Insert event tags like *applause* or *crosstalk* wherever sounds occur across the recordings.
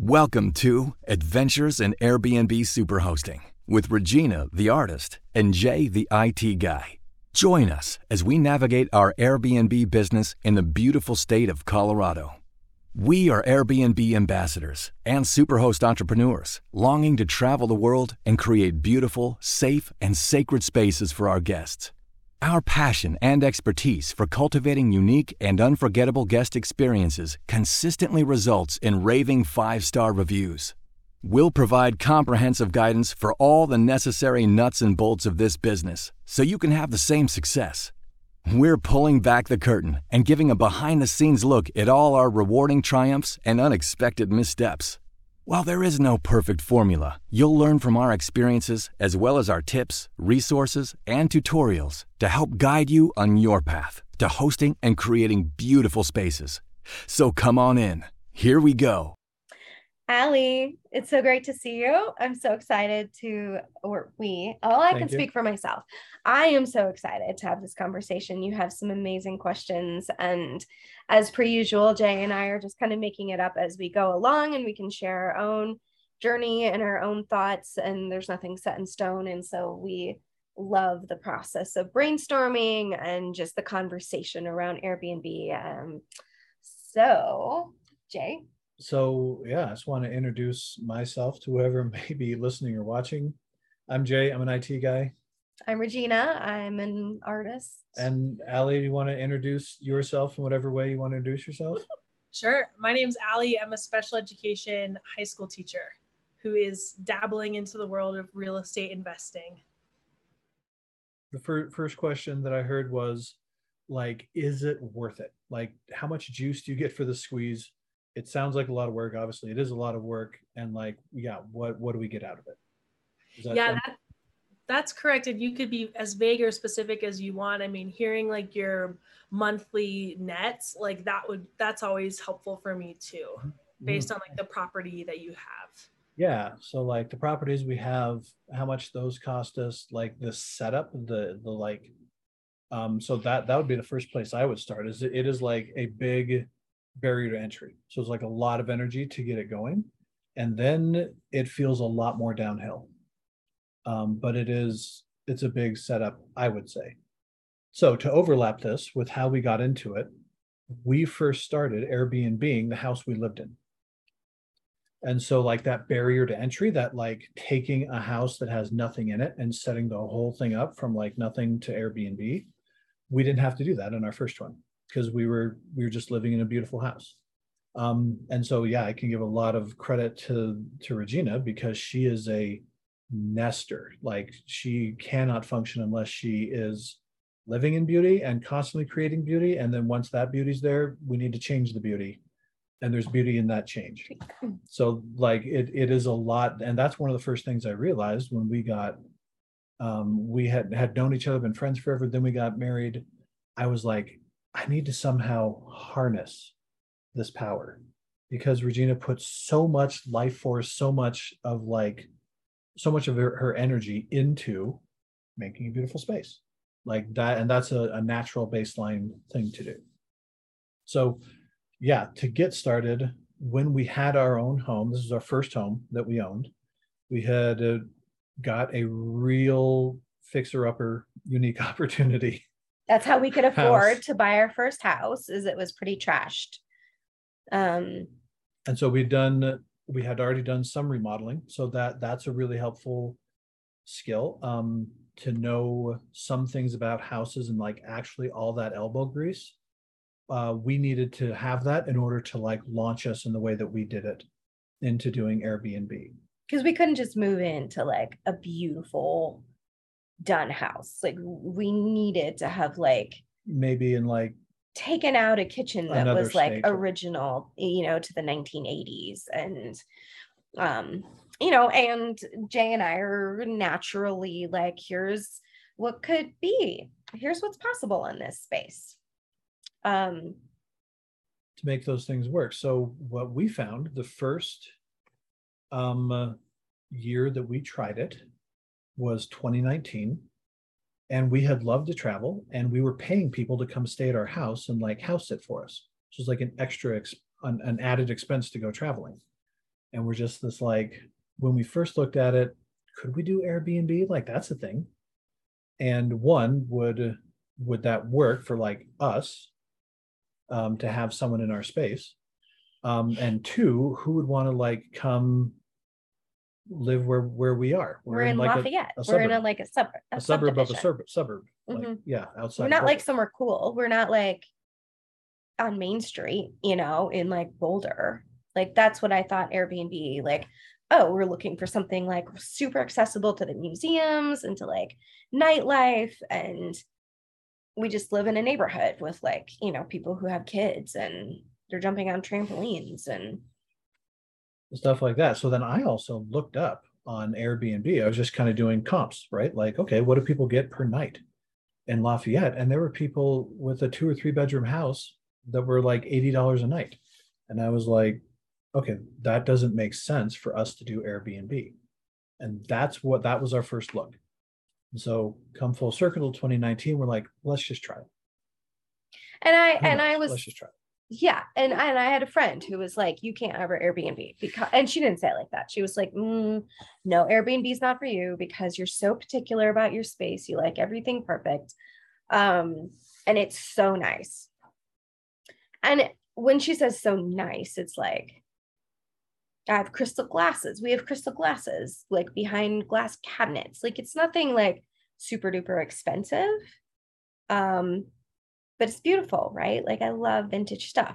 Welcome to Adventures in Airbnb Superhosting with Regina, the artist, and Jay, the IT guy. Join us as we navigate our Airbnb business in the beautiful state of Colorado. We are Airbnb ambassadors and superhost entrepreneurs longing to travel the world and create beautiful, safe, and sacred spaces for our guests. Our passion and expertise for cultivating unique and unforgettable guest experiences consistently results in raving five star reviews. We'll provide comprehensive guidance for all the necessary nuts and bolts of this business so you can have the same success. We're pulling back the curtain and giving a behind the scenes look at all our rewarding triumphs and unexpected missteps. While there is no perfect formula, you'll learn from our experiences as well as our tips, resources, and tutorials to help guide you on your path to hosting and creating beautiful spaces. So come on in. Here we go. Ali, it's so great to see you. I'm so excited to, or we, oh, I Thank can you. speak for myself. I am so excited to have this conversation. You have some amazing questions. And as per usual, Jay and I are just kind of making it up as we go along and we can share our own journey and our own thoughts. And there's nothing set in stone. And so we love the process of brainstorming and just the conversation around Airbnb. Um, so, Jay, So yeah, I just want to introduce myself to whoever *laughs* may be listening or watching. I'm Jay. I'm an IT guy. I'm Regina. I'm an artist. And Ali, do you want to introduce yourself in whatever way you want to introduce yourself? *laughs* Sure. My name's Ali. I'm a special education high school teacher who is dabbling into the world of real estate investing. The fir- first question that I heard was like, is it worth it? Like, how much juice do you get for the squeeze? It sounds like a lot of work. Obviously, it is a lot of work. And like, yeah, what what do we get out of it? that- yeah, that, that's correct. And you could be as vague or specific as you want. I mean, hearing like your monthly nets, like that would that's always helpful for me too, based on like the property that you have. Yeah. So like the properties we have, how much those cost us, like the setup, the the like um so that that would be the first place I would start is it, it is like a big barrier to entry. So it's like a lot of energy to get it going. And then it feels a lot more downhill. Um, but it is it's a big setup, I would say. So to overlap this with how we got into it, we first started Airbnb being the house we lived in. And so, like that barrier to entry, that like taking a house that has nothing in it and setting the whole thing up from like nothing to Airbnb, we didn't have to do that in our first one because we were we were just living in a beautiful house. Um, and so, yeah, I can give a lot of credit to to Regina because she is a nester. Like she cannot function unless she is living in beauty and constantly creating beauty. And then once that beauty's there, we need to change the beauty and there's beauty in that change *clears throat* so like it it is a lot and that's one of the first things i realized when we got um we had had known each other been friends forever then we got married i was like i need to somehow harness this power because regina puts so much life force so much of like so much of her, her energy into making a beautiful space like that and that's a, a natural baseline thing to do so yeah, to get started, when we had our own home, this is our first home that we owned, we had uh, got a real fixer upper unique *laughs* opportunity. That's how we could *laughs* afford House. to buy our first house, is it was pretty trashed. Um, And so we'd done, we had already done some remodeling. So that that's a really helpful skill um, to know some things about houses and like actually all that elbow grease. Uh, we needed to have that in order to like launch us in the way that we did it into doing Airbnb. because we couldn't just move into like a beautiful done house. Like we needed to have like Maybe in like taken out a kitchen that was like stage. original, you know, to the 1980s. And um, you know, and Jay and I are naturally like, here's what could be, here's what's possible in this space. Um, to make those things work. So what we found the first um, uh, year that we tried it was 2019, and we had loved to travel, and we were paying people to come stay at our house and like house sit for us. So it's like an extra, ex- an, an added expense to go traveling. and we're just this like when we first looked at it could we do airbnb like that's a thing and one would would that work for like us um, to have someone in our space um, and two who would want to like come live where where we are We're, in like a- Lafayette. a We're in a suburb. like a suburb. a, suburb of a subdivision. suburb suburb like, Mhm. yeah outside We're not like Boulder. somewhere cool. We're not like on Main Street, you know, in like Boulder. Like that's what I thought Airbnb, like, oh, we're looking for something like super accessible to the museums and to like nightlife. And we just live in a neighborhood with like, you know, people who have kids and they're jumping on trampolines and stuff like that. So then I also looked up on Airbnb. I was just kind of doing comps, right? Like, okay, what do people get per night in Lafayette? And there were people with a two or three bedroom house that were like $80 a night. And I was like, okay, that doesn't make sense for us to do Airbnb. And that's what that was our first look. And so come full circle to 2019, we're like, let's just try it. and I Who and I was let's just try it. Yeah and and i had a friend who was like you can't ever airbnb because and she didn't say it like that. She was like mm, no airbnb is not for you because you're so particular about your space. You like everything perfect. Um and it's so nice. And when she says so nice it's like i have crystal glasses. We have crystal glasses like behind glass cabinets. Like it's nothing like super duper expensive. Um but it's beautiful, right? Like I love vintage stuff.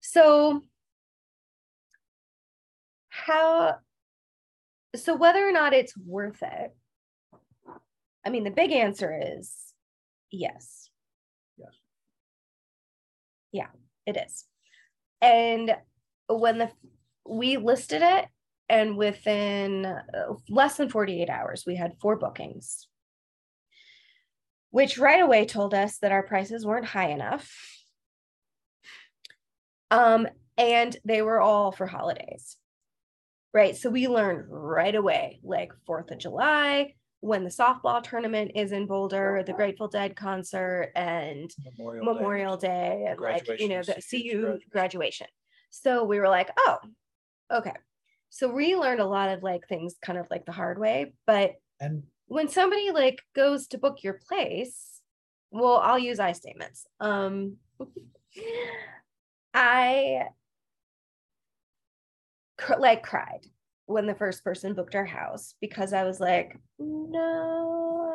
So how so whether or not it's worth it. I mean, the big answer is yes. Yes. Yeah, it is. And when the we listed it and within uh, less than 48 hours we had four bookings which right away told us that our prices weren't high enough. Um, and they were all for holidays. Right. So we learned right away, like Fourth of July, when the softball tournament is in Boulder, the Grateful Dead concert, and Memorial, Memorial Day, and like you know the CU CU graduation. graduation. So we were like, oh, okay. So we learned a lot of like things kind of like the hard way, but And when somebody like goes to book your place, well, I'll use I statements. Um *laughs* I like cried when the first person booked our house because I was like, no.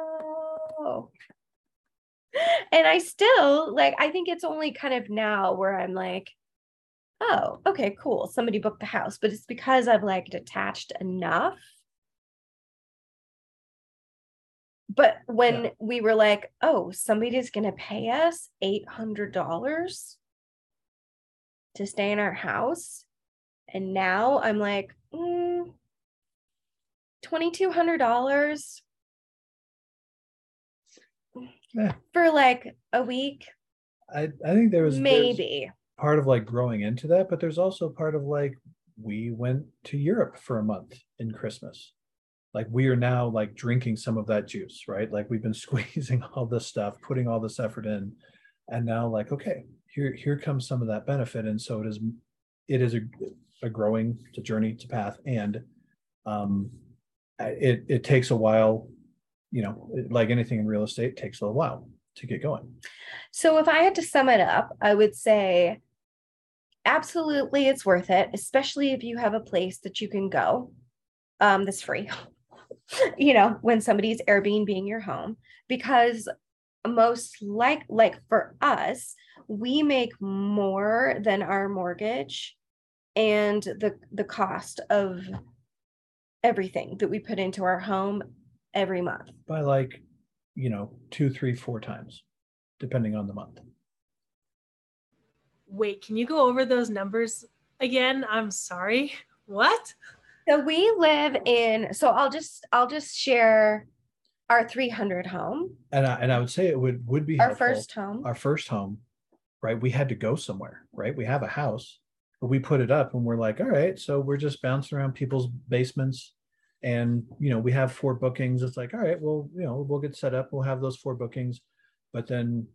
And I still like, I think it's only kind of now where I'm like, oh, okay, cool. Somebody booked the house, but it's because I've like detached enough but when Yeah. we were like, oh, somebody's going to pay us $800 to stay in our house. And now I'm like, mm, $2,200 Yeah. for like a week, I, I think there was maybe. part of like growing into that, but there's also part of like we went to Europe for a month in Christmas. Like we are now like drinking some of that juice, right? Like we've been *laughs* squeezing all this stuff, putting all this effort in, and now like okay, here here comes some of that benefit, and so it is it is a a growing, a journey, to path, and um, it it takes a while, you know, like anything in real estate, takes a little while to get going. So if I had to sum it up, I would say absolutely it's worth it, especially if you have a place that you can go um that's free. *laughs* you know, when somebody's Airbnb being your home because most like like for us, we make more than our mortgage and the the cost of everything that we put into our home every month. by like, you know, two, three, four times, depending on the month. Wait, can you go over those numbers again? I'm sorry. What? So we live in, so I'll just, I'll just share our 300 home, And I, and I would say it would, would be our helpful. first home. Our first home, right? We had to go somewhere, right? We have a house, but we put it up and we're like, all right, so we're just bouncing around people's basements. And, you know, we have four bookings. It's like, all right, well, you know, we'll get set up. We'll have those four bookings. But then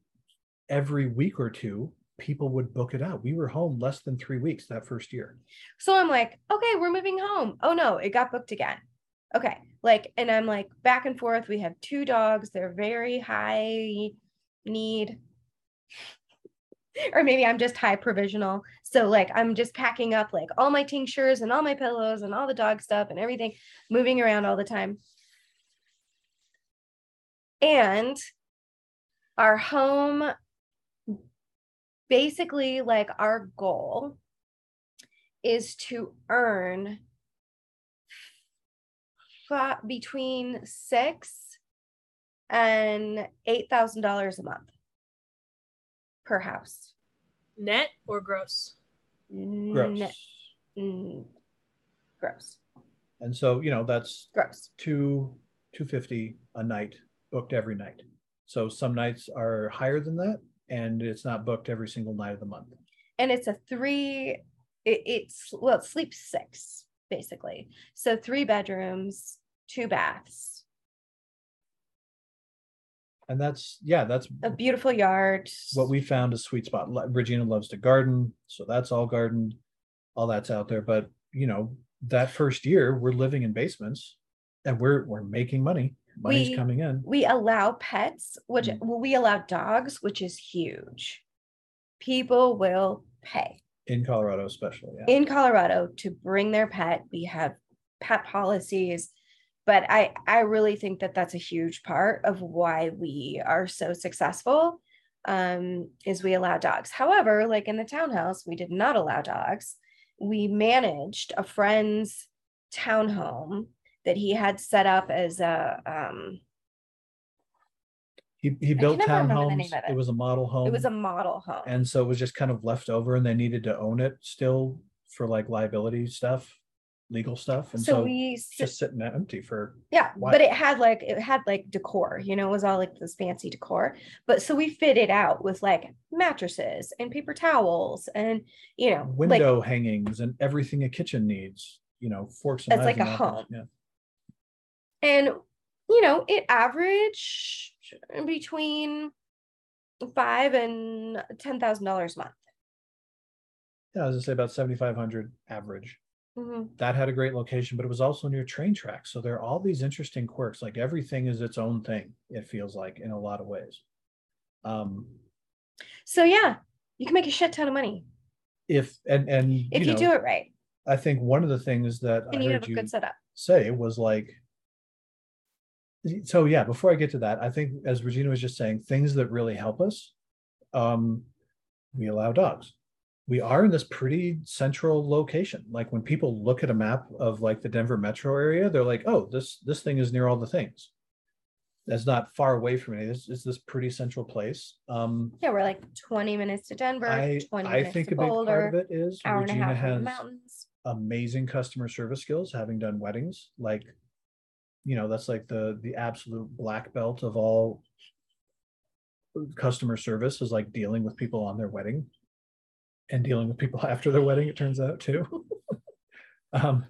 every week or two, people would book it out. We were home less than three weeks that first year. So I'm like, okay, we're moving home. Oh no, it got booked again. Okay. Like, and I'm like back and forth. We have two dogs. They're very high need. Or maybe I'm just high provisional. So like I'm just packing up like all my tinctures and all my pillows and all the dog stuff and everything, moving around all the time. And our home basically like our goal is to earn fi- between six and eight thousand dollars a month per house. Net or gross? Gross. Net- mm, gross. And so, you know, that's Gross. two, two fifty a night booked every night. So some nights are higher than that and it's not booked every single night of the month. And it's a three. It, it's well, it sleeps six basically. So three bedrooms, two baths, And that's, yeah, that's a beautiful yard. what we found a sweet spot. Regina loves to garden, so that's all gardened, all that's out there. But you know, that first year we're living in basements and we're we're making money. Money's We- coming in. we allow pets which Mm. well, we allow dogs which is huge people will pay in Colorado, especially. Yeah. in colorado to bring their pet we have pet policies but i i really think that that's a huge part of why we are so successful um is we allow dogs however like in the townhouse we did not allow dogs we managed a friend's townhome that he had set up as a um he he built townhomes. it. It was a model home. it was a model home and so it was just kind of left over and they needed to own it still for like liability stuff, legal stuff. And so, so, we just sitting there empty for yeah but it had like it had like decor you know it was all like this fancy decor but so we fit it out with like mattresses and paper towels and you know like window hangings and everything a kitchen needs, you know, forks and It's like a home. Yeah. And you know it averaged between five and ten thousand dollars a month Yeah, I was gonna say about seventy-five hundred average. Mhm. That had a great location, but it was also near train tracks. So there are all these interesting quirks. Like everything is its own thing, it feels like in a lot of ways. Um, so yeah you can make a shit ton of money if and and if you, know, do it right I think one of the things that and I you heard have a you good setup say was like so yeah before i get to that i think as regina was just saying things that really help us um we allow dogs. We are in this pretty central location. Like when people look at a map of like the denver metro area they're like oh this this thing is near all the things. That's not far away from me this is this pretty central place. Um yeah we're like 20 minutes to denver i 20 i minutes think to a big boulder part of it is hour and a regina has mountains. amazing customer service skills having done weddings. Like you know that's like the the absolute black belt of all customer service is like dealing with people on their wedding and dealing with people *laughs* after their wedding it turns out too. *laughs* Um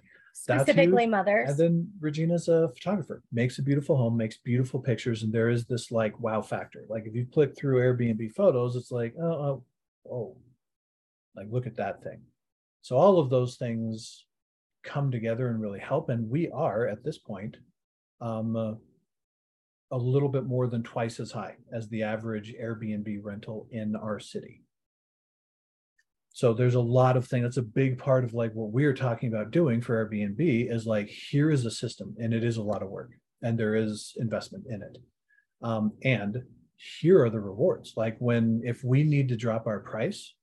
That's specifically mothers. And then regina's a photographer makes a beautiful home makes beautiful pictures and there is this like wow factor. Like if you click through airbnb photos it's like oh oh, oh. like look at that thing. So all of those things come together and really help and we are at this point um uh, a little bit more than twice as high as the average airbnb rental in our city. So there's a lot of things that's a big part of like what we're talking about doing for airbnb is like here is a system and it is a lot of work and there is investment in it. Um, and here are the rewards. Like when if we need to drop our price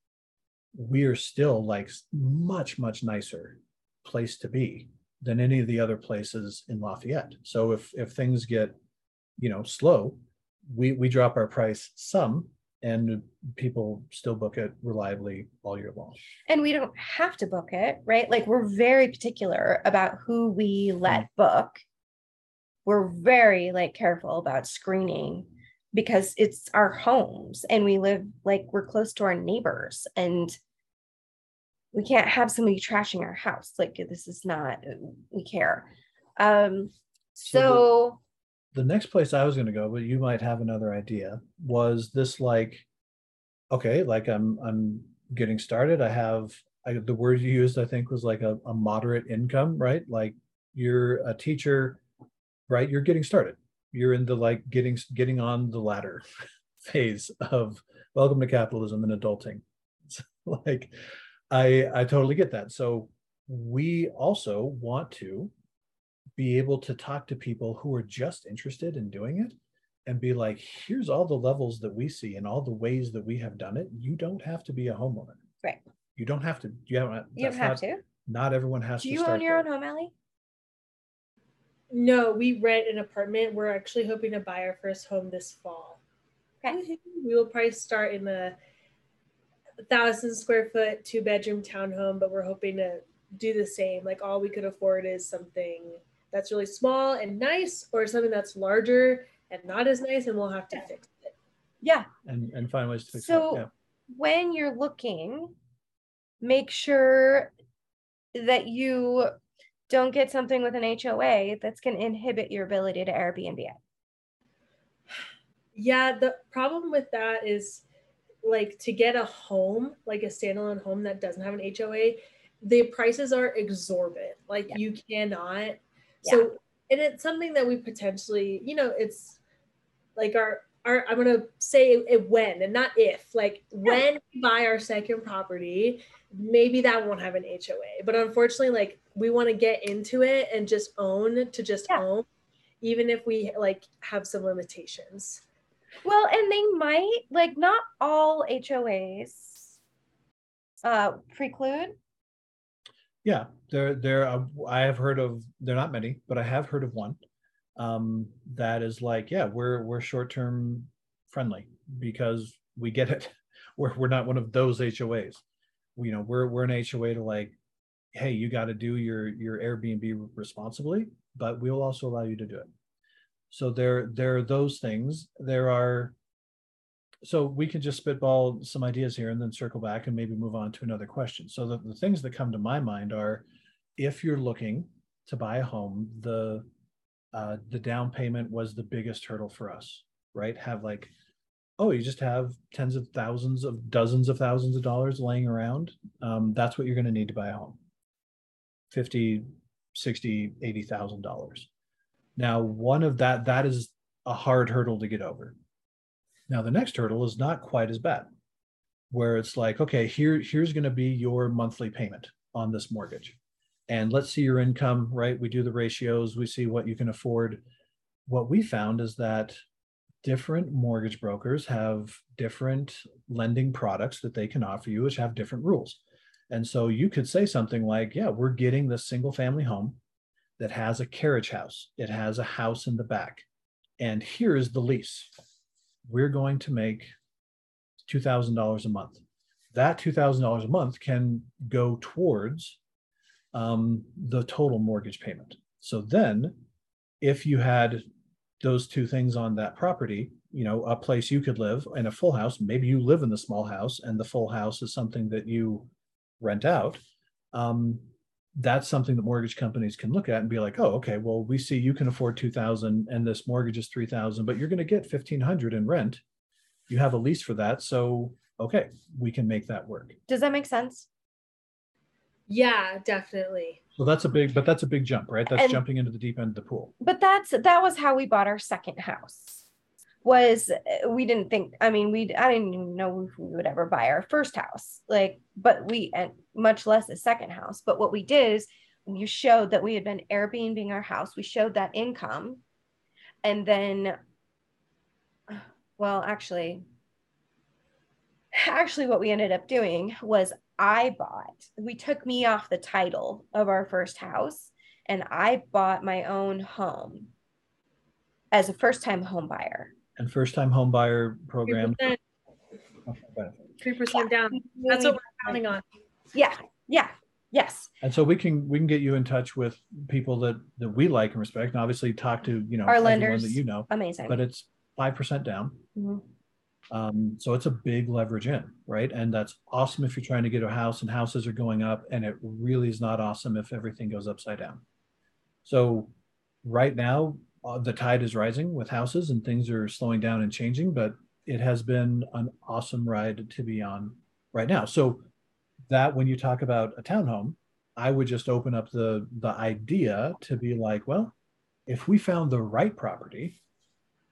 we are still like much much nicer place to be than any of the other places in lafayette. So if if things get you know slow we we drop our price some and people still book it reliably all year long. And we don't have to book it right? Like we're very particular about who we let mm. book. We're very like careful about screening because it's our homes and we live like we're close to our neighbors. And we can't have somebody trashing our house like this is not we care um So the- the next place I was going to go, but you might have another idea, was this like okay, like I'm I'm getting started. I have I, the word you used, I think, was like a, a moderate income, right? Like you're a teacher, right? You're getting started. You're in the like getting getting on the ladder *laughs* phase of welcome to capitalism and adulting. It's *laughs* like I I totally get that. So we also want to be able to talk to people who are just interested in doing it and be like, here's all the levels that we see and all the ways that we have done it. You don't have to be a homeowner. Right. You don't have to. You haven't. You don't have not, to. Not everyone has Do to. Do you own your there. own home, Ellie? No, we rent an apartment. We're actually hoping to buy our first home this fall. Okay. We will probably start in the thousand square foot, two bedroom townhome, but we're hoping to do the same. Like all we could afford is something that's really small and nice, or something that's larger and not as nice, and we'll have to fix it. Yeah. and and find ways to fix So it. Yeah. when you're looking, make sure that you don't get something with an HOA that's going to inhibit your ability to Airbnb it. Yeah, the problem with that is like to get a home, like a standalone home that doesn't have an HOA, the prices are exorbitant. Like Yeah. you cannot. Yeah. So and it's something that we potentially, you know, it's like our our I'm gonna say it when and not if. Like when we buy our second property, maybe that won't have an HOA. But unfortunately, like we want to get into it and just own to just Yeah. own, even if we like have some limitations. Well, and they might like not all HOAs uh preclude. Yeah, there, there. uh, I have heard of. They're not many, but I have heard of one. Um, that is like, yeah, we're we're short term friendly because we get it. *laughs* We're we're not one of those HOAs. You know, we're we're an HOA to like, hey, you got to do your your Airbnb responsibly, but we will also allow you to do it. So there there are those things. There are. So we can just spitball some ideas here and then circle back and maybe move on to another question. So the, the things that come to my mind are if you're looking to buy a home, the uh, the down payment was the biggest hurdle for us, right? Have like, oh, you just have tens of thousands of dozens of thousands of dollars laying around. Um, that's what you're going to need to buy a home. 50, 60, 80,000 dollars. Now, one of that, that is a hard hurdle to get over. Now, the next hurdle is not quite as bad, where it's like, okay, here, here's going to be your monthly payment on this mortgage. And let's see your income, right? We do the ratios, we see what you can afford. What we found is that different mortgage brokers have different lending products that they can offer you, which have different rules. And so you could say something like, yeah, we're getting this single family home that has a carriage house, it has a house in the back. And here is the lease. We're going to make $2,000 a month. That $2,000 a month can go towards um, the total mortgage payment. So then, if you had those two things on that property, you know, a place you could live and a full house, maybe you live in the small house and the full house is something that you rent out. Um, that's something that mortgage companies can look at and be like, oh, okay, well, we see you can afford 2000 and this mortgage is 3000, but you're going to get 1500 in rent. You have a lease for that. So, okay, we can make that work. Does that make sense? Yeah, definitely. Well, that's a big, but that's a big jump, right? That's And- jumping into the deep end of the pool. But that's that was how we bought our second house. Was uh, we didn't think I mean we I didn't even know we would ever buy our first house. Like but we and much less a second house. But what we did is you showed that we had been Airbnb our house. We showed that income. And then well actually actually what we ended up doing was I bought we took me off the title of our first house and I bought my own home as a first time home buyer. And first time home buyer program. 3%, 3% down. That's what we're counting on. yeah, yeah, yes. And so we can, we can get you in touch with people that, that we like and respect and obviously talk to, you know, Our everyone lenders. that you know, Amazing. but it's 5% down. Mhm. Um, so it's a big leverage in, right? And that's awesome if you're trying to get a house and houses are going up, and it really is not awesome if everything goes upside down. So right now, uh, the tide is rising with houses and things are slowing down and changing, but it has been an awesome ride to be on right now. So that when you talk about a townhome, I would just open up the the idea to be like, well, if we found the right property,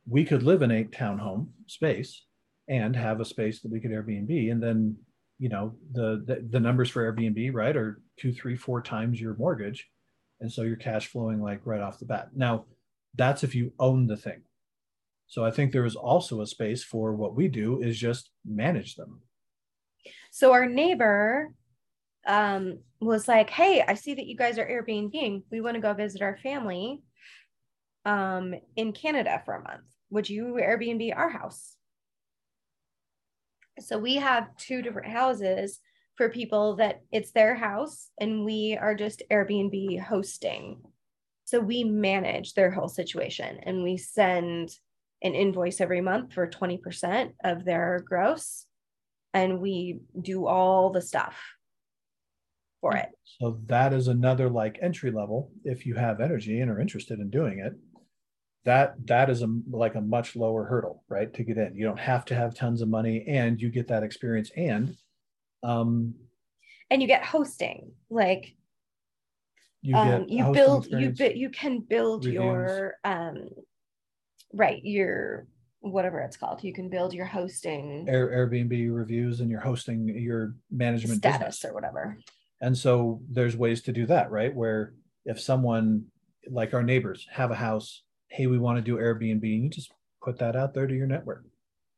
we could live in a townhome space and have a space that we could Airbnb, and then you know the the, the numbers for Airbnb right are two, three, four times your mortgage, and so you're cash flowing like right off the bat. Now, that's if you own the thing. So I think there is also a space for what we do is just manage them. So our neighbor um, was like, "Hey, I see that you guys are Airbnb. We want to go visit our family um, in Canada for a month. Would you Airbnb our house?" So we have two different houses for people that it's their house and we are just Airbnb hosting. So we manage their whole situation and we send an invoice every month for 20% of their gross and we do all the stuff for it. So that is another like entry level if you have energy and are interested in doing it. That that is a like a much lower hurdle, right? To get in. You don't have to have tons of money and you get that experience and um and you get hosting like you um, you build you bu- you can build reviews. your um right your whatever it's called you can build your hosting Air, Airbnb reviews and you're hosting your management status business. or whatever And so there's ways to do that, right? Where if someone like our neighbors have a house, hey, we want to do Airbnb, and you just put that out there to your network.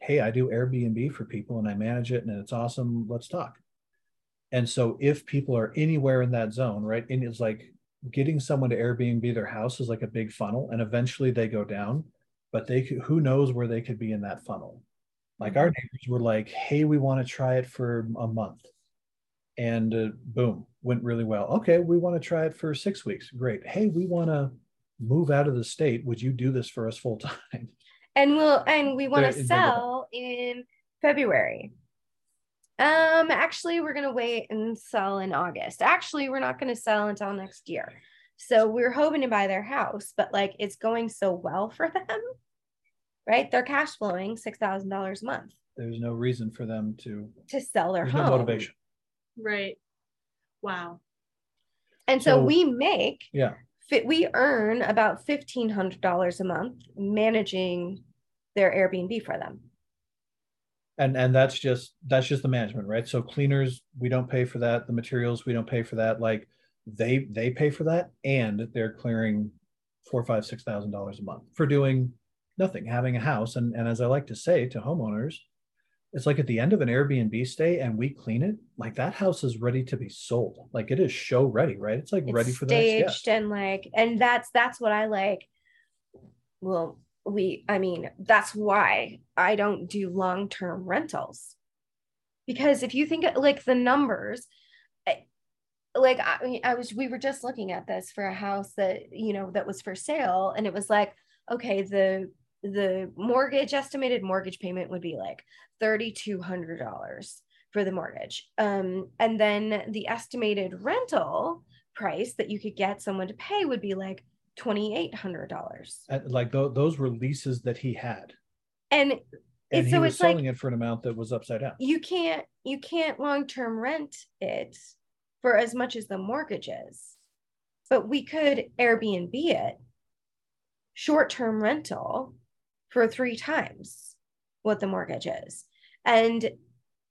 Hey, I do Airbnb for people and I manage it and it's awesome. Let's talk. And so if people are anywhere in that zone, right? And it's like getting someone to Airbnb their house is like a big funnel and eventually they go down, but they could, who knows where they could be in that funnel. Like our neighbors were like, hey, we want to try it for a month. And uh, boom went really well. Okay we want to try it for six weeks. Great. Hey we want to move out of the state. Would you do this for us full time? And we'll and we want to sell in february um actually we're going to wait and sell in august. Actually we're not going to sell until next year. So we're hoping to buy their house but like it's going so well for them right? They're cash flowing $6000 a month. There's no reason for them to to sell their home no motivation. Right. Wow. and so, So- we make yeah. fit we earn about $1500 a month managing their airbnb for them and and that's just that's just the management right? So cleaners we don't pay for that. The materials we don't pay for that. Like they they pay for that and they're clearing four five six thousand dollars a month for doing nothing having a house. And and as i like to say to homeowners it's like at the end of an airbnb stay and we clean it like that house is ready to be sold. Like it is show ready right? It's like it's ready for the staged and like and that's that's what i like. Well we i mean that's why i don't do long-term rentals. Because if you think like the numbers like I, I was we were just looking at this for a house that you know that was for sale and it was like okay the the mortgage estimated mortgage payment would be like $3200 for the mortgage. Um and then the estimated rental price that you could get someone to pay would be like $2800 And, like tho- those were leases that he had. And and It's- he so was it's like- selling it for an amount that was upside down. You can't you can't long-term rent it for as much as the mortgage is. But we could airbnb it short-term rental for three times what the mortgage is. And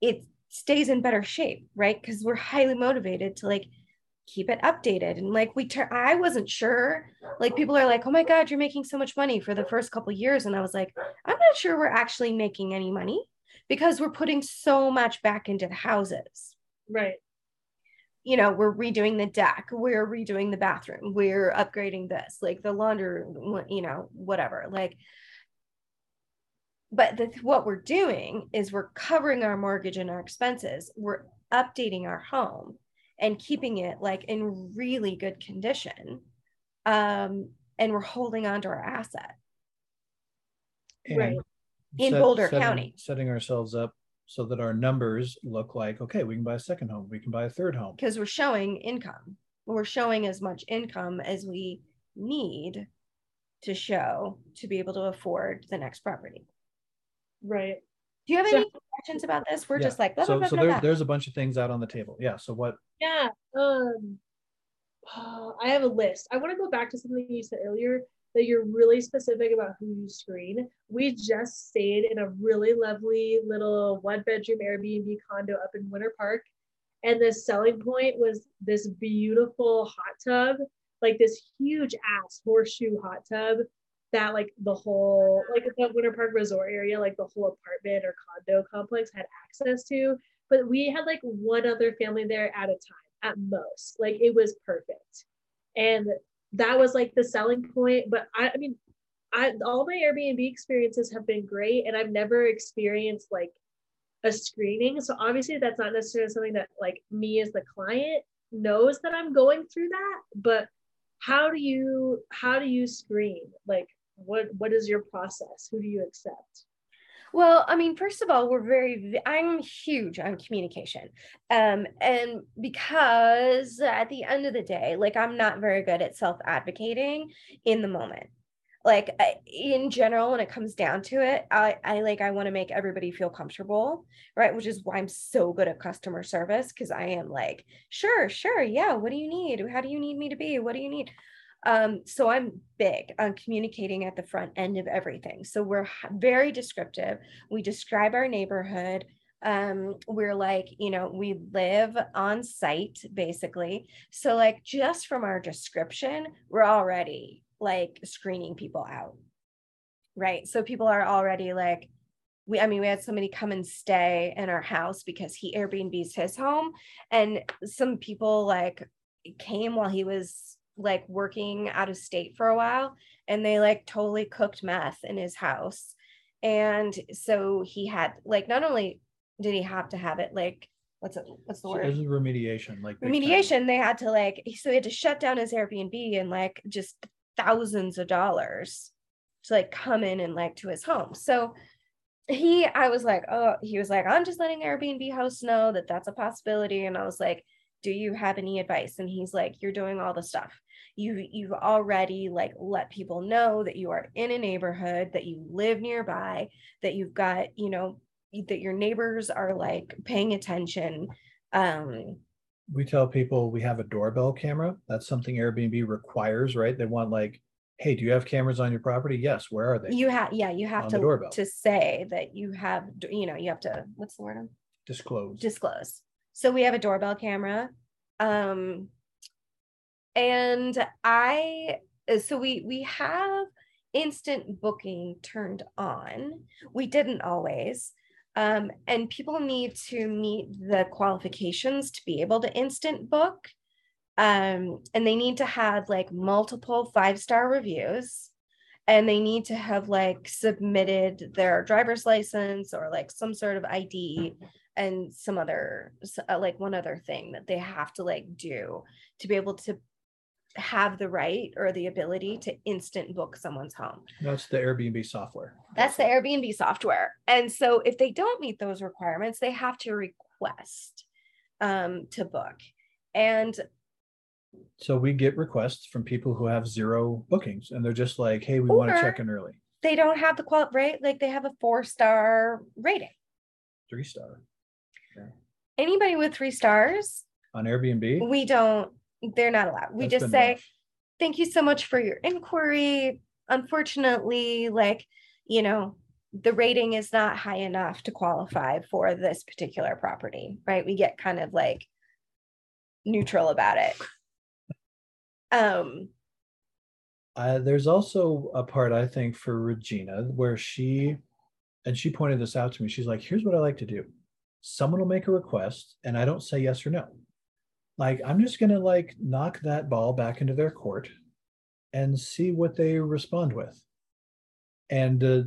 it stays in better shape right? Because we're highly motivated to like keep it updated. And like we tur- i wasn't sure. Like people are like oh my god you're making so much money for the first couple years. And i was like i'm not sure we're actually making any money because we're putting so much back into the houses. Right. you know we're redoing the deck we're redoing the bathroom we're upgrading this like the laundry you know whatever like but the, what we're doing is we're covering our mortgage and our expenses we're updating our home and keeping it like in really good condition um and we're holding on to our asset and Right. In Boulder setting- County. setting ourselves up so that our numbers look like okay we can buy a second home we can buy a third home because we're showing income we're showing as much income as we need to show to be able to afford the next property Right. Do you have So- any questions about this? We're Yeah. just like, blah, So, blah, so blah, there, blah. there's a bunch of things out on the table. Yeah. So what, Yeah. Um, I have a list. I want to go back to something you said earlier that you're really specific about who you screen. We just stayed in a really lovely little one bedroom Airbnb condo up in Winter Park. And the selling point was this beautiful hot tub, like this huge ass horseshoe hot tub that like the whole like the Winter Park resort area, like the whole apartment or condo complex had access to. But we had like one other family there at a time at most. Like it was perfect. And that was like the selling point. But I, I mean, I all my Airbnb experiences have been great and I've never experienced like a screening. So obviously that's not necessarily something that like me as the client knows that I'm going through that. But how do you how do you screen? Like what what is your process? Who do you accept? Well, I mean, first of all, we're very, I'm huge on communication. Um, and because at the end of the day, like I'm not very good at self advocating in the moment. Like in general, when it comes down to it, I, I like, I want to make everybody feel comfortable, right? Which is why I'm so good at customer service because I am like, sure, sure, yeah, what do you need? How do you need me to be? What do you need? Um, so I'm big on communicating at the front end of everything. So we're very descriptive. We describe our neighborhood. Um, we're like, you know, we live on site basically. So like just from our description, we're already like screening people out. Right. So people are already like, we, I mean, we had somebody come and stay in our house because he Airbnb's his home. And some people like came while he was like working out of state for a while and they like totally cooked meth in his house. And so he had like not only did he have to have it like what's it what's the so word? this is remediation, like. remediation they had to like so he had to shut down his airbnb and like just thousands of dollars to like come in and like to his home so he i was like oh he was like i'm just letting airbnb hosts know that that's a possibility and i was like do you have any advice and he's like you're doing all the stuff you you've already like let people know that you are in a neighborhood that you live nearby that you've got you know that your neighbors are like paying attention um we tell people we have a doorbell camera. That's something Airbnb requires, right? They want like, hey, do you have cameras on your property? Yes. Where are they? you have yeah you have On to doorbell. to say that you have you know you have to what's the word Disclose. disclose so we have a doorbell camera um and i so we we have instant booking turned on. We didn't always um, and people need to meet the qualifications to be able to instant book um, and they need to have like multiple five star reviews and they need to have like submitted their driver's license or like some sort of id and some other uh, like one other thing that they have to like do to be able to have the right or the ability to instant book someone's home That's the Airbnb software. that's the Airbnb software. And so if they don't meet those requirements, they have to request um, to book. And So we get requests from people who have zero bookings and they're just like, hey, we want to check in early. they don't have the qual right, like they have a four star rating. Three star Anybody with three stars, on Airbnb. we don't, they're not allowed. We That's just say, rough. thank you so much for your inquiry. Unfortunately, like, you know, the rating is not high enough to qualify for this particular property, right? We get kind of like neutral about it. Um, Uh, there's also a part I think for Regina where she, and she pointed this out to me. She's like, here's what I like to do. Someone will make a request and I don't say yes or no. Like, I'm just to like knock that ball back into their court and see what they respond with. And uh,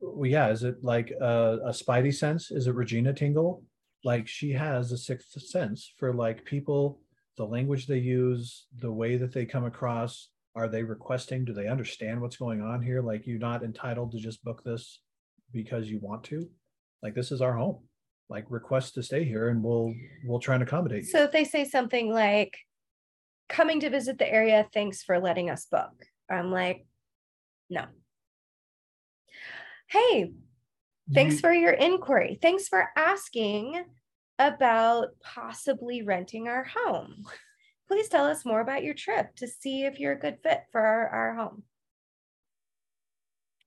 well, yeah, is it like a, a spidey sense? Is it Regina Tingle? Like she has a sixth sense for like people, the language they use, the way that they come across. Are they requesting? Do they understand what's going on here? Like you're not entitled to just book this because you want to. Like this is our home. Like request to stay here and we'll we'll try and accommodate you. so if they say something like, coming to visit the area, thanks for letting us book. I'm like, no. Hey, Thanks You- for your inquiry. Thanks for asking about possibly renting our home. *laughs* Please tell us more about your trip to see if you're a good fit for our, our home.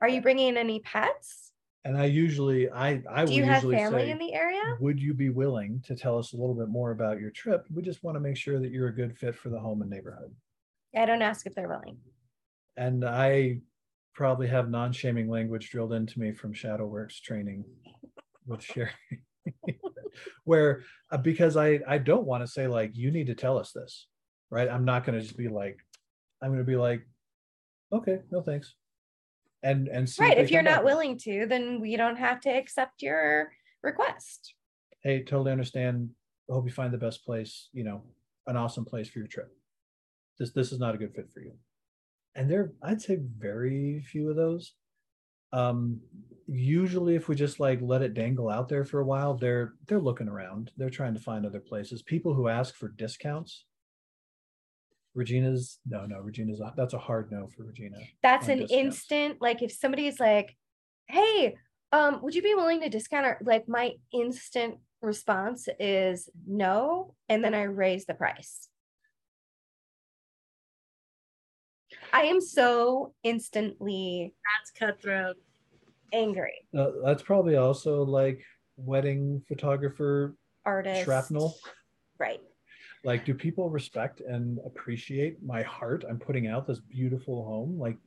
Are you bringing in any pets? And I usually, I, I Do would you have family say, in the area? would you be willing to tell us a little bit more about your trip? We just want to make sure that you're a good fit for the home and neighborhood. I don't ask if they're willing. And I probably have non-shaming language drilled into me from Shadowworks training with Sherry. *laughs* Where uh, because I I don't want to say like you need to tell us this, right? I'm not going to just be like I'm going to be like okay, no thanks. And and see Right. If you're not willing to, then we don't have to accept your request. Hey, totally understand. I hope you find the best place, you know, an awesome place for your trip. This this is not a good fit for you. And there I'd say very few of those. Um usually if we just like let it dangle out there for a while, they're they're looking around. They're trying to find other places. People who ask for discounts. Regina's no, no, Regina's a- that's a hard no for Regina. That's an discounts. instant, like if somebody's like, hey, um, would you be willing to discount our like my instant response is no, and then I raise the price. I am so instantly That's cutthroat. Angry. Uh, that's probably also like wedding photographer Artist. shrapnel. Right. like do people respect and appreciate my heart i'm putting out this beautiful home like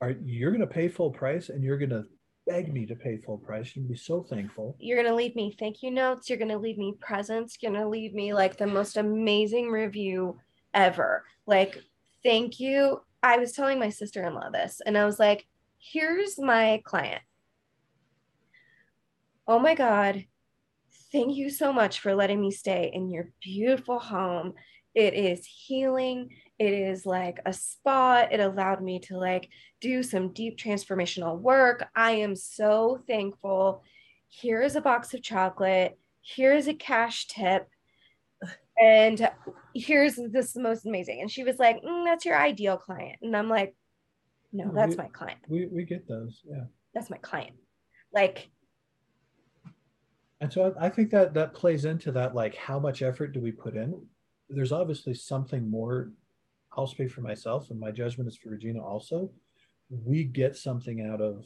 are you're going to pay full price and you're going to beg me to pay full price You'd be so thankful You're gonna leave me thank you notes. You're gonna leave me presents. You're gonna leave me like the most amazing review ever. Like, thank you. I was telling my sister-in-law this, and I was like, here's my client. Oh my God. Thank you so much for letting me stay in your beautiful home. It is healing. It is like a spa. It allowed me to like do some deep transformational work. I am so thankful. Here is a box of chocolate. Here is a cash tip. And here's this most amazing. And she was like, "Mm, that's your ideal client. And I'm like, no, that's we- my client. we we get those yeah That's my client. Like, and so I, I think that that plays into that like how much effort do we put in? There's obviously something more i'll speak for myself and my judgment is for regina also. We get something out of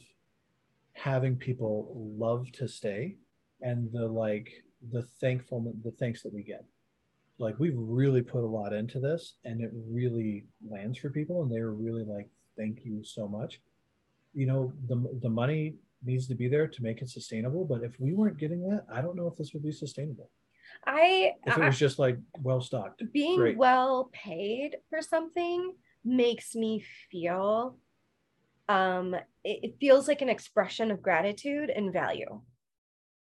having people love to stay and the like the thankfulness the thanks that we get. Like we've really put a lot into this and it really lands for people and they're really like thank you so much. You know the the money needs to be there to make it sustainable but if we weren't getting that i don't know if this would be sustainable. I, if it I was just like well stocked being great. well paid for something makes me feel um it, it feels like an expression of gratitude and value.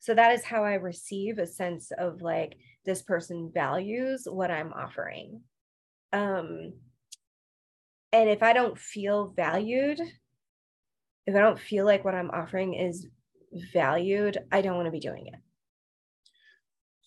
So that is how i receive a sense of like this person values what i'm offering. Um and if i don't feel valued if i don't feel like what i'm offering is valued i don't want to be doing it.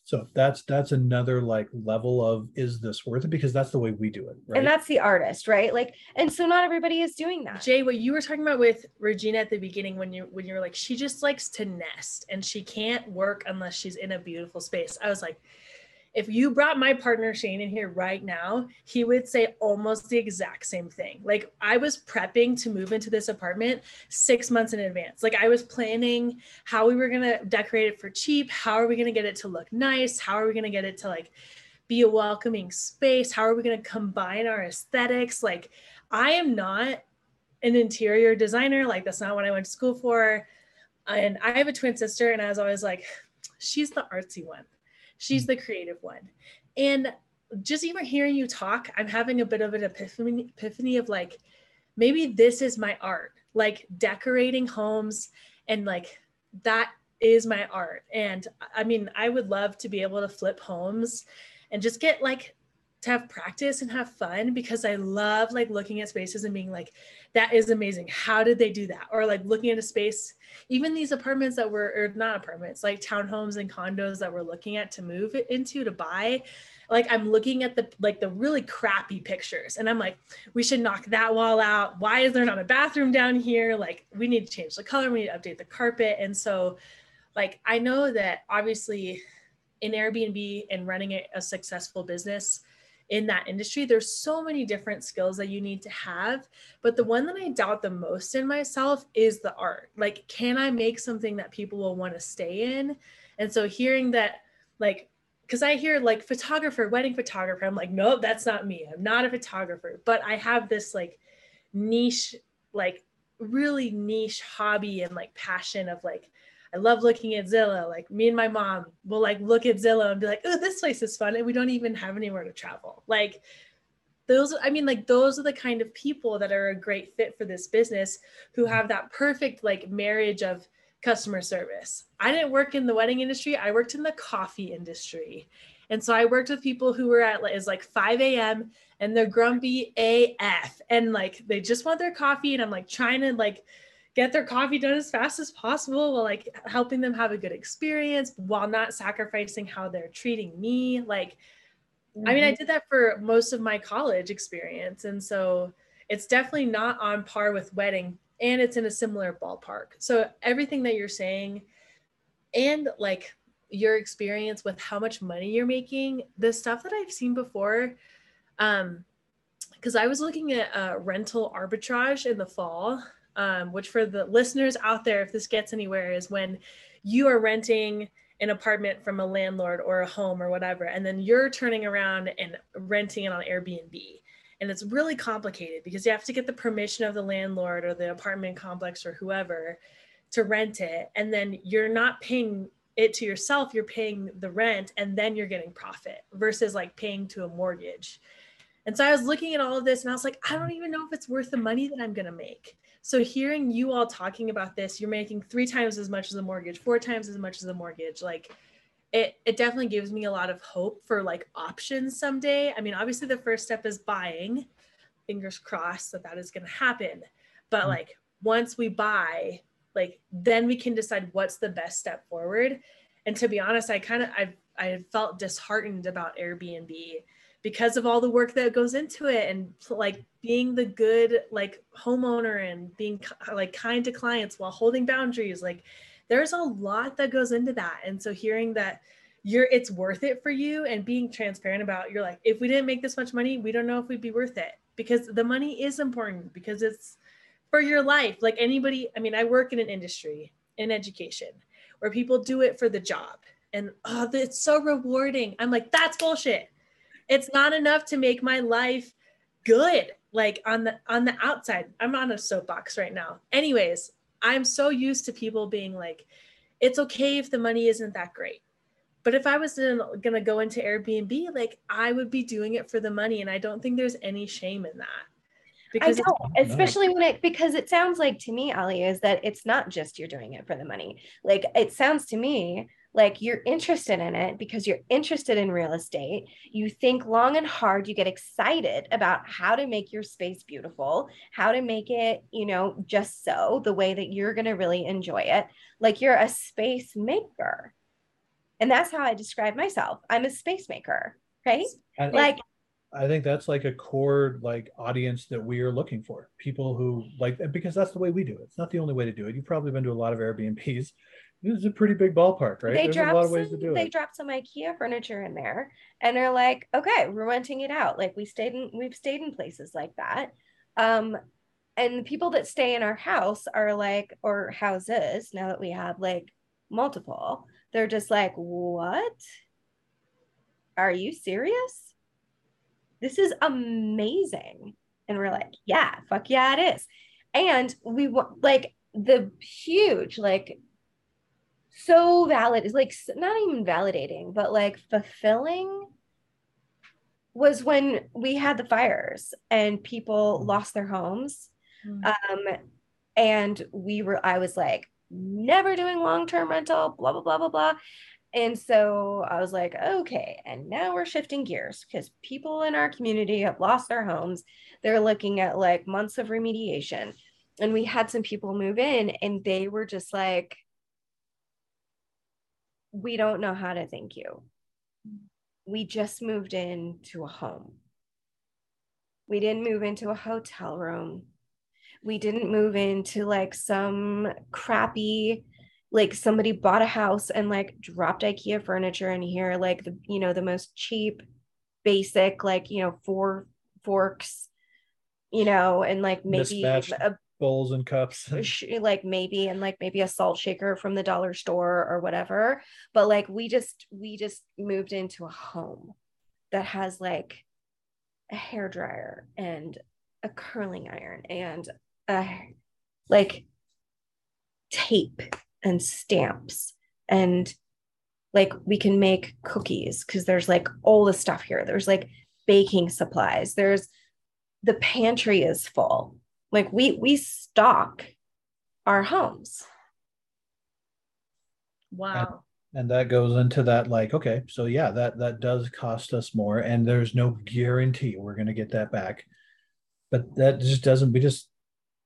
So that's that's another like level of is this worth it? Because that's the way we do it right? and that's the artist right? Like and so not everybody is doing that. Jay, what you were talking about with Regina at the beginning when you when you're like she just likes to nest and she can't work unless she's in a beautiful space. I was like, if you brought my partner Shane in here right now, he would say almost the exact same thing. Like I was prepping to move into this apartment 6 months in advance. Like I was planning how we were going to decorate it for cheap, how are we going to get it to look nice, how are we going to get it to like be a welcoming space, how are we going to combine our aesthetics? Like I am not an interior designer. Like that's not what I went to school for. And I have a twin sister, and I was always like, she's the artsy one. She's mm. the creative one. And just even hearing you talk, I'm having a bit of an epiphany, epiphany of like, maybe this is my art, like decorating homes and like that is my art. And I mean, I would love to be able to flip homes and just get like to have practice and have fun because I love like looking at spaces and being like, that is amazing. How did they do that? Or like looking at a space, even these apartments that were, or not apartments, like townhomes and condos that we're looking at to move into to buy. like I'm looking at the like the really crappy pictures and I'm like, we should knock that wall out. Why is there not a bathroom down here? Like we need to change the color, we need to update the carpet. And so like I know that obviously in Airbnb and running a, a successful business in that industry, there's so many different skills that you need to have. But the one that I doubt the most in myself is the art. Like, can I make something that people will want to stay in? And so hearing that, like, because I hear like photographer, wedding photographer, I'm like, nope, that's not me. I'm not a photographer, but I have this like niche, like really niche hobby and like passion of like, I love looking at Zillow. Like me and my mom will like look at Zillow and be like, oh, this place is fun. And we don't even have anywhere to travel. Like those, I mean, like those are the kind of people that are a great fit for this business who have that perfect like marriage of customer service. I didn't work in the wedding industry. I worked in the coffee industry. And so I worked with people who were at is like 5 a.m. and they're grumpy AF and like they just want their coffee. And I'm like trying to like get their coffee done as fast as possible while like helping them have a good experience while not sacrificing how they're treating me. Like, mm-hmm. I mean, I mm-hmm. did that for most of my college experience. And so it's definitely not on par with wedding and it's in a similar ballpark. So everything that you're saying and like your experience with how much money you're making, the stuff that I've seen before, um, because I was looking at uh, rental arbitrage in the fall, um, which for the listeners out there, if this gets anywhere, is when you are renting an apartment from a landlord or a home or whatever, and then you're turning around and renting it on Airbnb. And it's really complicated because you have to get the permission of the landlord or the apartment complex or whoever to rent it and then you're not paying it to yourself you're paying the rent and then you're getting profit versus like paying to a mortgage. And so i was looking at all of this and i was like i don't even know if it's worth the money that i'm going to make so hearing you all talking about this you're making three times as much as a mortgage four times as much as a mortgage like it it definitely gives me a lot of hope for like options someday. I mean, obviously the first step is buying. Fingers crossed that that is going to happen. But mm-hmm. like once we buy, like then we can decide what's the best step forward. And to be honest, I kind of I I felt disheartened about Airbnb because of all the work that goes into it and like being the good like homeowner and being like kind to clients while holding boundaries like there's a lot that goes into that. And so hearing that you're it's worth it for you and being transparent about you're like if we didn't make this much money we don't know if we'd be worth it because the money is important because it's for your life. Like anybody i mean i work in an industry in education where people do it for the job and oh it's so rewarding. I'm like that's bullshit it's not enough to make my life good like on the on the outside i'm on a soapbox right now anyways I'm so used to people being like, it's okay if the money isn't that great. But if I was going to go into Airbnb, like I would be doing it for the money. And I don't think there's any shame in that. Because I don't, especially when it, because it sounds like to me, Ali, is that it's not just you're doing it for the money. Like it sounds to me like you're interested in it because you're interested in real estate. You think long and hard you get excited about how to make your space beautiful how to make it you know just so the way that you're going to really enjoy it. Like you're a space maker. And that's how i describe myself. I'm a space maker right? Like I think that's like a core like audience that we are looking for. People who like because that's the way we do it. It's not the only way to do it. You've probably been to a lot of Airbnbs this is a pretty big ballpark, right? They There's dropped a lot of ways some, to do they it. They dropped some IKEA furniture in there and they're like, okay, we're renting it out. Like we stayed in, we've stayed in places like that. Um, and the people that stay in our house are like, or houses, now that we have like multiple, they're just like, what? Are you serious? This is amazing. And we're like, yeah, fuck yeah, it is. And we want like the huge, like so valid it's like not even validating but like fulfilling was when we had the fires and people mm. lost their homes mm. um and we were i was like never doing long-term rental blah blah blah blah blah and so i was like okay and now we're shifting gears because people in our community have lost their homes they're looking at like months of remediation and we had some people move in and they were just like we don't know how to thank you. we just moved into a home. We didn't move into a hotel room. We didn't move into like some crappy, like somebody bought a house and like dropped IKEA furniture in here, like the, you know, the most cheap, basic, like, you know, four forks, you know, and like maybe Mismatched. a Bowls and cups. like maybe and like maybe a salt shaker from the dollar store or whatever but like we just we just moved into a home that has like a hair dryer and a curling iron and a like tape and stamps and like we can make cookies because there's like all the stuff here there's like baking supplies there's the pantry is full like we we stock our homes. Wow. and that goes into that like okay so yeah that that does cost us more and there's no guarantee we're going to get that back. But that just doesn't we just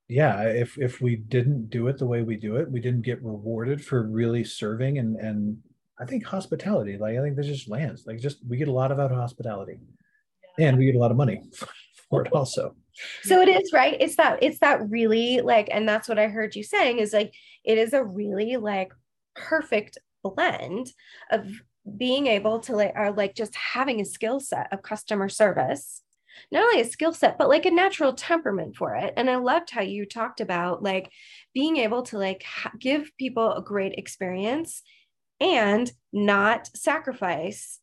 yeah if if we didn't do it the way we do it we didn't get rewarded for really serving and and i think hospitality like i think there's just lands like just we get a lot of out of hospitality and we get a lot of money *laughs* for it also so it is right? It's that it's that really like and that's what i heard you saying is like it is a really like perfect blend of being able to like are like just having a skill set of customer service not only a skill set but like a natural temperament for it. And i loved how you talked about like being able to like ha- give people a great experience and not sacrifice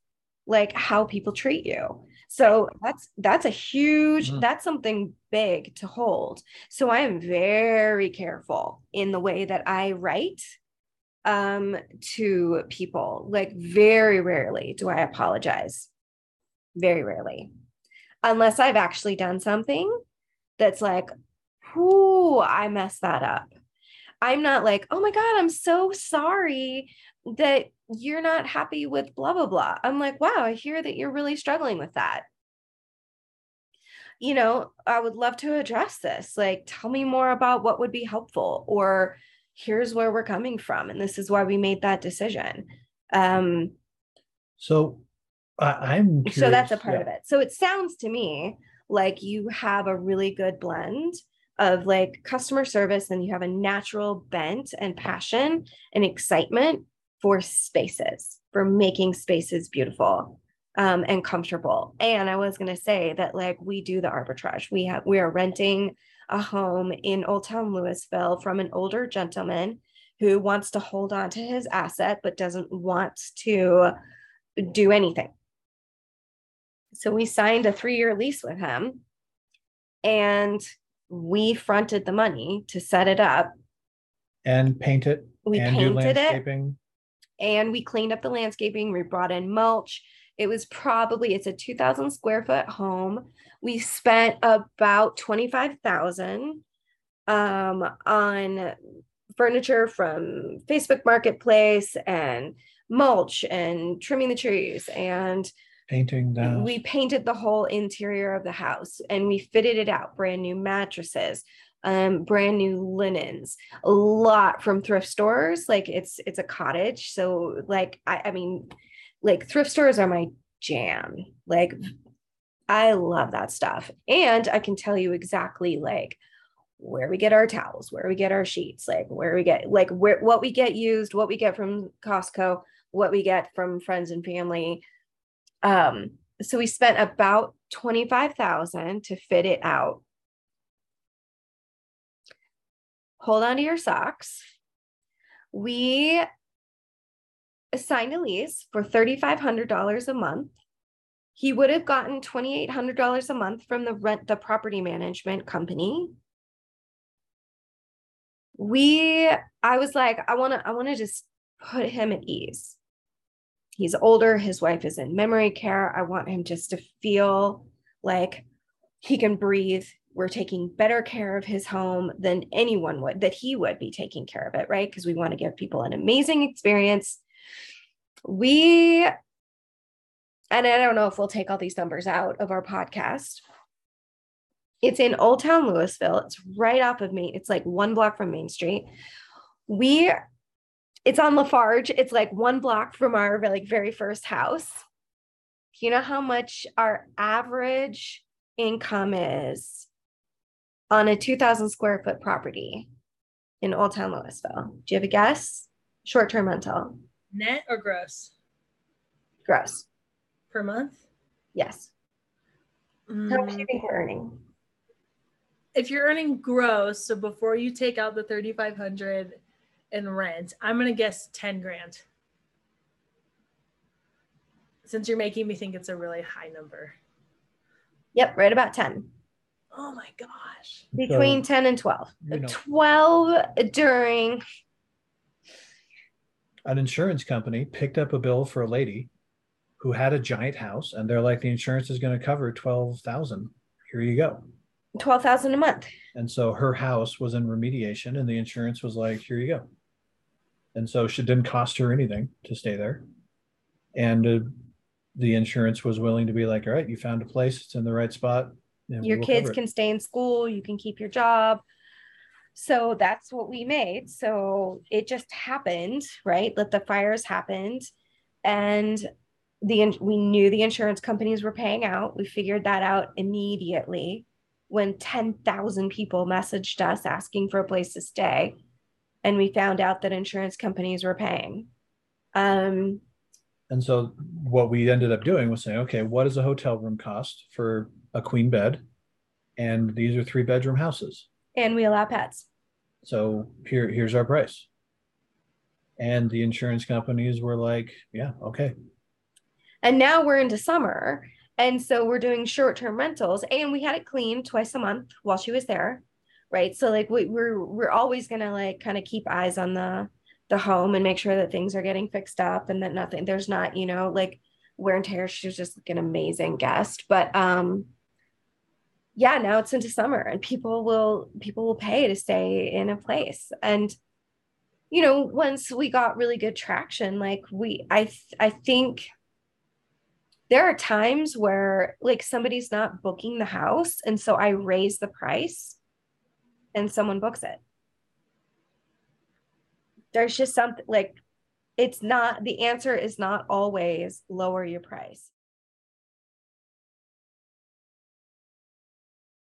like how people treat you so that's that's a huge Mhm. that's something big to hold. So i am very careful in the way that i write um to people. Like very rarely do i apologize. Very rarely. Unless i've actually done something that's like whoo i messed that up. I'm not like oh my god i'm so sorry that you're not happy with blah blah blah. I'm like wow i hear that you're really struggling with that. You know i would love to address this like tell me more about what would be helpful or here's where we're coming from and this is why we made that decision. Um so i'm so that's a part yeah. of it. So it sounds to me like you have a really good blend of like customer service and you have a natural bent and passion and excitement for spaces for making spaces beautiful um, and comfortable. And i was going to say that like we do the arbitrage. We have we are renting a home in old town louisville from an older gentleman who wants to hold on to his asset but doesn't want to do anything. So we signed a three year lease with him and we fronted the money to set it up. and paint it We and do painted it and we cleaned up the landscaping. We brought in mulch. It was probably it's a 2000 square foot home. We spent about 25,000 um on furniture from Facebook Marketplace and mulch and trimming the trees and painting the we painted the whole interior of the house and we fitted it out brand new mattresses um brand new linens a lot from thrift stores like it's it's a cottage. So like i i mean like thrift stores are my jam. Like i love that stuff. And i can tell you exactly like where we get our towels where we get our sheets like where we get like where what we get used what we get from costco what we get from friends and family. Um, so we spent about 25,000 to fit it out. Hold on to your socks. We signed a lease for $3,500 a month. He would have gotten $2,800 a month from the rent, the property management company. We, I was like, I want to, I want to just put him at ease he's older his wife is in memory care i want him just to feel like he can breathe we're taking better care of his home than anyone would that he would be taking care of it right? Because we want to give people an amazing experience. We and i don't know if we'll take all these numbers out of our podcast. It's in old town louisville. It's right off of me it's like one block from main street. We it's on Lafarge. It's like one block from our like very first house. you know how much our average income is on a 2000 square foot property in Old Town Louisville? Do you have a guess? Short term rental. Net or gross Gross. per month? Yes. How much do Mm, you think we're earning? if you're earning gross, so before you take out the 3500 in rent, I'm going to guess 10 grand. Since you're making me think it's a really high number. Yep, right about 10. Oh my gosh. Between 10 and 12. you know- 12 during an insurance company picked up a bill for a lady who had a giant house and they're like the insurance is going to cover 12,000 here you go. 12,000 a month. and so her house was in remediation and the insurance was like here you go. And so she didn't cost her anything to stay there. And uh, the insurance was willing to be like all right you found a place. It's in the right spot we Your kids can stay in school, you can keep your job. So that's what we made. So it just happened, right? That the fires happened and the we knew the insurance companies were paying out. We figured that out immediately when 10,000 people messaged us asking for a place to stay and we found out that insurance companies were paying. Um And so what we ended up doing was saying, okay, what does a hotel room cost for a queen bed? And these are three bedroom houses. and we allow pets. So here, here's our price. And the insurance companies were like, yeah, okay. And now we're into summer. And so we're doing short term rentals and we had it cleaned twice a month while she was there. Right. So like we, we're we're always gonna like kind of keep eyes on the the home and make sure that things are getting fixed up and that nothing there's not, you know, like wear and tear. She was just like an amazing guest. But um yeah, now it's into summer and people will people will pay to stay in a place. And you know, once we got really good traction, like we I th- I think there are times where like somebody's not booking the house and so i raise the price and someone books it there's just something like it's not the answer is not always lower your price